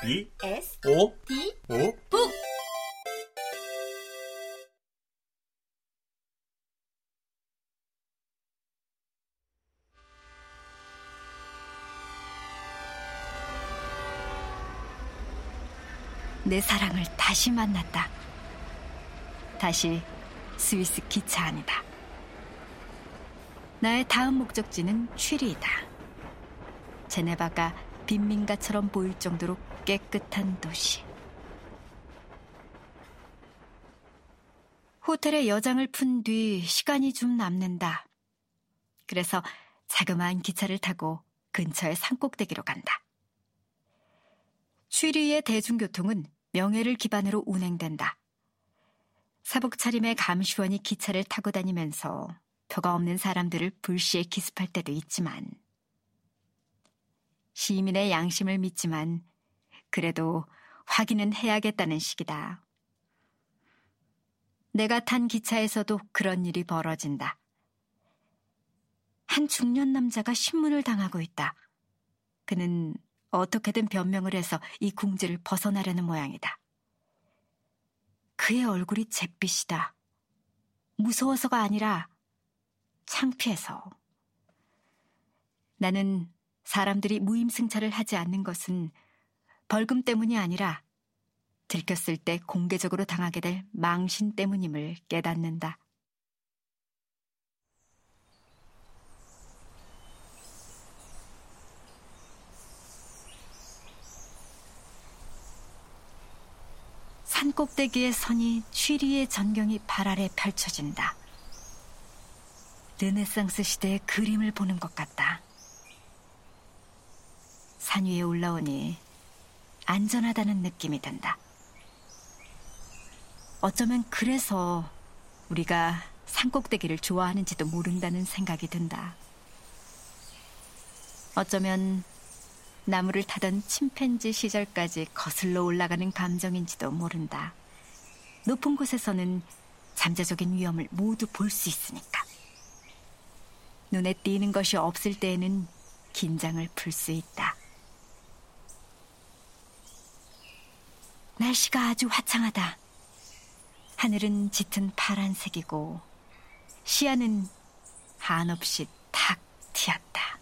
B S O D O 북 내 사랑을 다시 만났다. 다시 스위스 기차 안이다. 나의 다음 목적지는 취리이다. 제네바가 빈민가처럼 보일 정도로 깨끗한 도시. 호텔에 여장을 푼 뒤 시간이 좀 남는다. 그래서 자그마한 기차를 타고 근처의 산꼭대기로 간다. 취리의 대중교통은 명예를 기반으로 운행된다. 사복 차림의 감시원이 기차를 타고 다니면서 표가 없는 사람들을 불시에 기습할 때도 있지만 시민의 양심을 믿지만 그래도 확인은 해야겠다는 식이다. 내가 탄 기차에서도 그런 일이 벌어진다. 한 중년 남자가 신문을 당하고 있다. 그는 어떻게든 변명을 해서 이 궁지를 벗어나려는 모양이다. 그의 얼굴이 잿빛이다. 무서워서가 아니라 창피해서. 나는 사람들이 무임승차를 하지 않는 것은 벌금 때문이 아니라 들켰을 때 공개적으로 당하게 될 망신 때문임을 깨닫는다. 산 꼭대기의 선이 취리의 전경이 발 아래 펼쳐진다. 르네상스 시대의 그림을 보는 것 같다. 산 위에 올라오니 안전하다는 느낌이 든다. 어쩌면 그래서 우리가 산꼭대기를 좋아하는지도 모른다는 생각이 든다. 어쩌면 나무를 타던 침팬지 시절까지 거슬러 올라가는 감정인지도 모른다. 높은 곳에서는 잠재적인 위험을 모두 볼 수 있으니까. 눈에 띄는 것이 없을 때에는 긴장을 풀 수 있다. 날씨가 아주 화창하다. 하늘은 짙은 파란색이고 시야는 한없이 탁 트였다.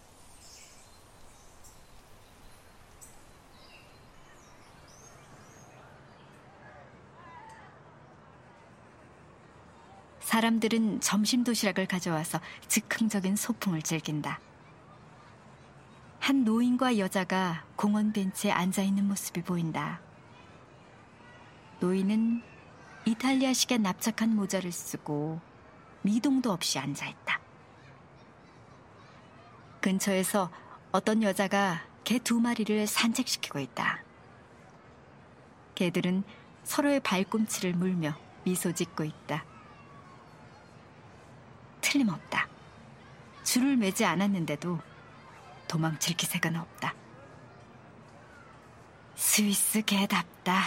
사람들은 점심 도시락을 가져와서 즉흥적인 소풍을 즐긴다. 한 노인과 여자가 공원 벤치에 앉아 있는 모습이 보인다. 노인은 이탈리아식의 납작한 모자를 쓰고 미동도 없이 앉아 있다. 근처에서 어떤 여자가 개 두 마리를 산책시키고 있다. 개들은 서로의 발꿈치를 물며 미소 짓고 있다. 틀림없다. 줄을 매지 않았는데도 도망칠 기색은 없다. 스위스 개답다.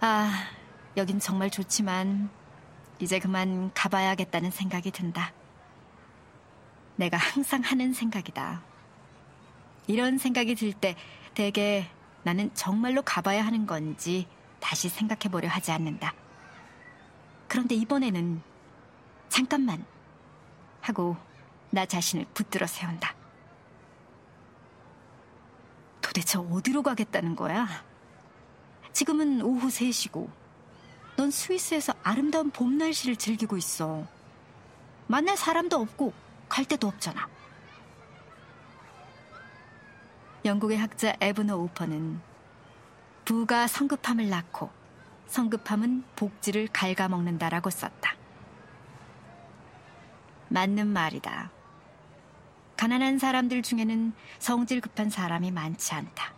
아, 여긴 정말 좋지만 이제 그만 가봐야겠다는 생각이 든다. 내가 항상 하는 생각이다. 이런 생각이 들 때 대개 나는 정말로 가봐야 하는 건지 다시 생각해 보려 하지 않는다. 그런데 이번에는 잠깐만 하고 나 자신을 붙들어 세운다. 도대체 어디로 가겠다는 거야? 지금은 오후 3시고 넌 스위스에서 아름다운 봄 날씨를 즐기고 있어. 만날 사람도 없고 갈 데도 없잖아. 영국의 학자 에브너 오퍼는 부가 성급함을 낳고 성급함은 복지를 갉아먹는다라고 썼다. 맞는 말이다. 가난한 사람들 중에는 성질 급한 사람이 많지 않다.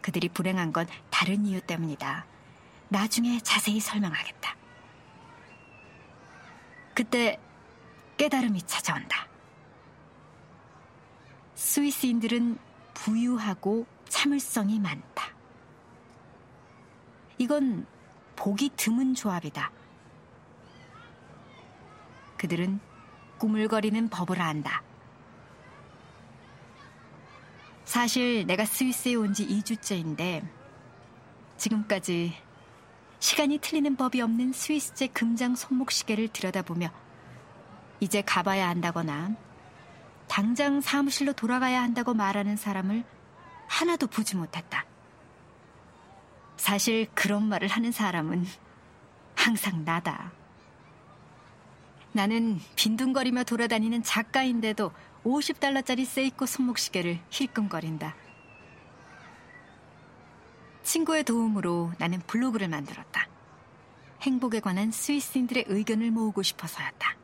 그들이 불행한 건 다른 이유 때문이다. 나중에 자세히 설명하겠다. 그때 깨달음이 찾아온다. 스위스인들은 부유하고 참을성이 많다. 이건 보기 드문 조합이다. 그들은 꾸물거리는 법을 안다. 사실 내가 스위스에 온 지 2주째인데 지금까지 시간이 틀리는 법이 없는 스위스제 금장 손목시계를 들여다보며 이제 가봐야 한다거나 당장 사무실로 돌아가야 한다고 말하는 사람을 하나도 보지 못했다. 사실 그런 말을 하는 사람은 항상 나다. 나는 빈둥거리며 돌아다니는 작가인데도 50달러짜리 세이코 손목시계를 힐끔거린다. 친구의 도움으로 나는 블로그를 만들었다. 행복에 관한 스위스인들의 의견을 모으고 싶어서였다.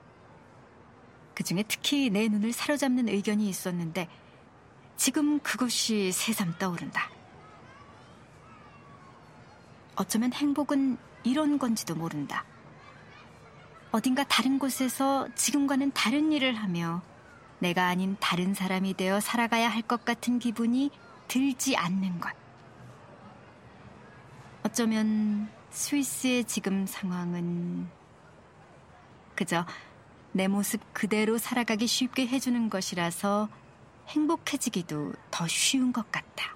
그 중에 특히 내 눈을 사로잡는 의견이 있었는데 지금 그것이 새삼 떠오른다. 어쩌면 행복은 이런 건지도 모른다. 어딘가 다른 곳에서 지금과는 다른 일을 하며 내가 아닌 다른 사람이 되어 살아가야 할 것 같은 기분이 들지 않는 것. 어쩌면 스위스의 지금 상황은 그저 내 모습 그대로 살아가기 쉽게 해주는 것이라서 행복해지기도 더 쉬운 것 같아.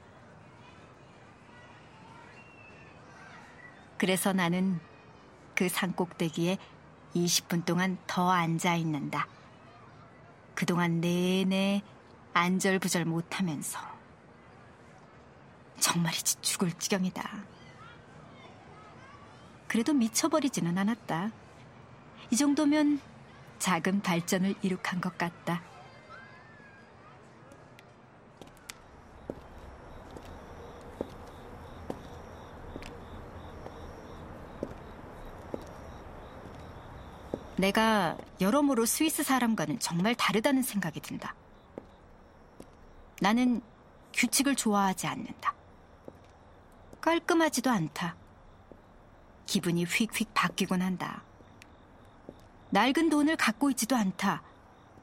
그래서 나는 그 산꼭대기에 20분 동안 더 앉아 있는다. 그동안 내내 안절부절 못하면서 정말이지 죽을 지경이다. 그래도 미쳐버리지는 않았다. 이 정도면 작은 발전을 이룩한 것 같다. 내가 여러모로 스위스 사람과는 정말 다르다는 생각이 든다. 나는 규칙을 좋아하지 않는다. 깔끔하지도 않다. 기분이 휙휙 바뀌곤 한다. 낡은 돈을 갖고 있지도 않다.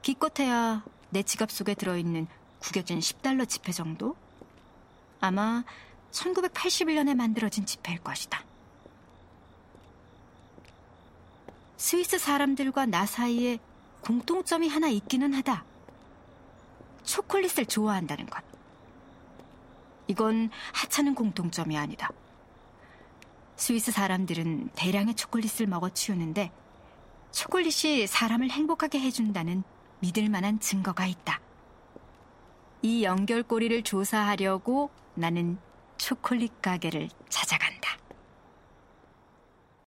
기껏해야 내 지갑 속에 들어있는 구겨진 10달러 지폐 정도? 아마 1981년에 만들어진 지폐일 것이다. 스위스 사람들과 나 사이에 공통점이 하나 있기는 하다. 초콜릿을 좋아한다는 것. 이건 하찮은 공통점이 아니다. 스위스 사람들은 대량의 초콜릿을 먹어 치우는데 초콜릿이 사람을 행복하게 해준다는 믿을 만한 증거가 있다. 이 연결고리를 조사하려고 나는 초콜릿 가게를 찾아간다.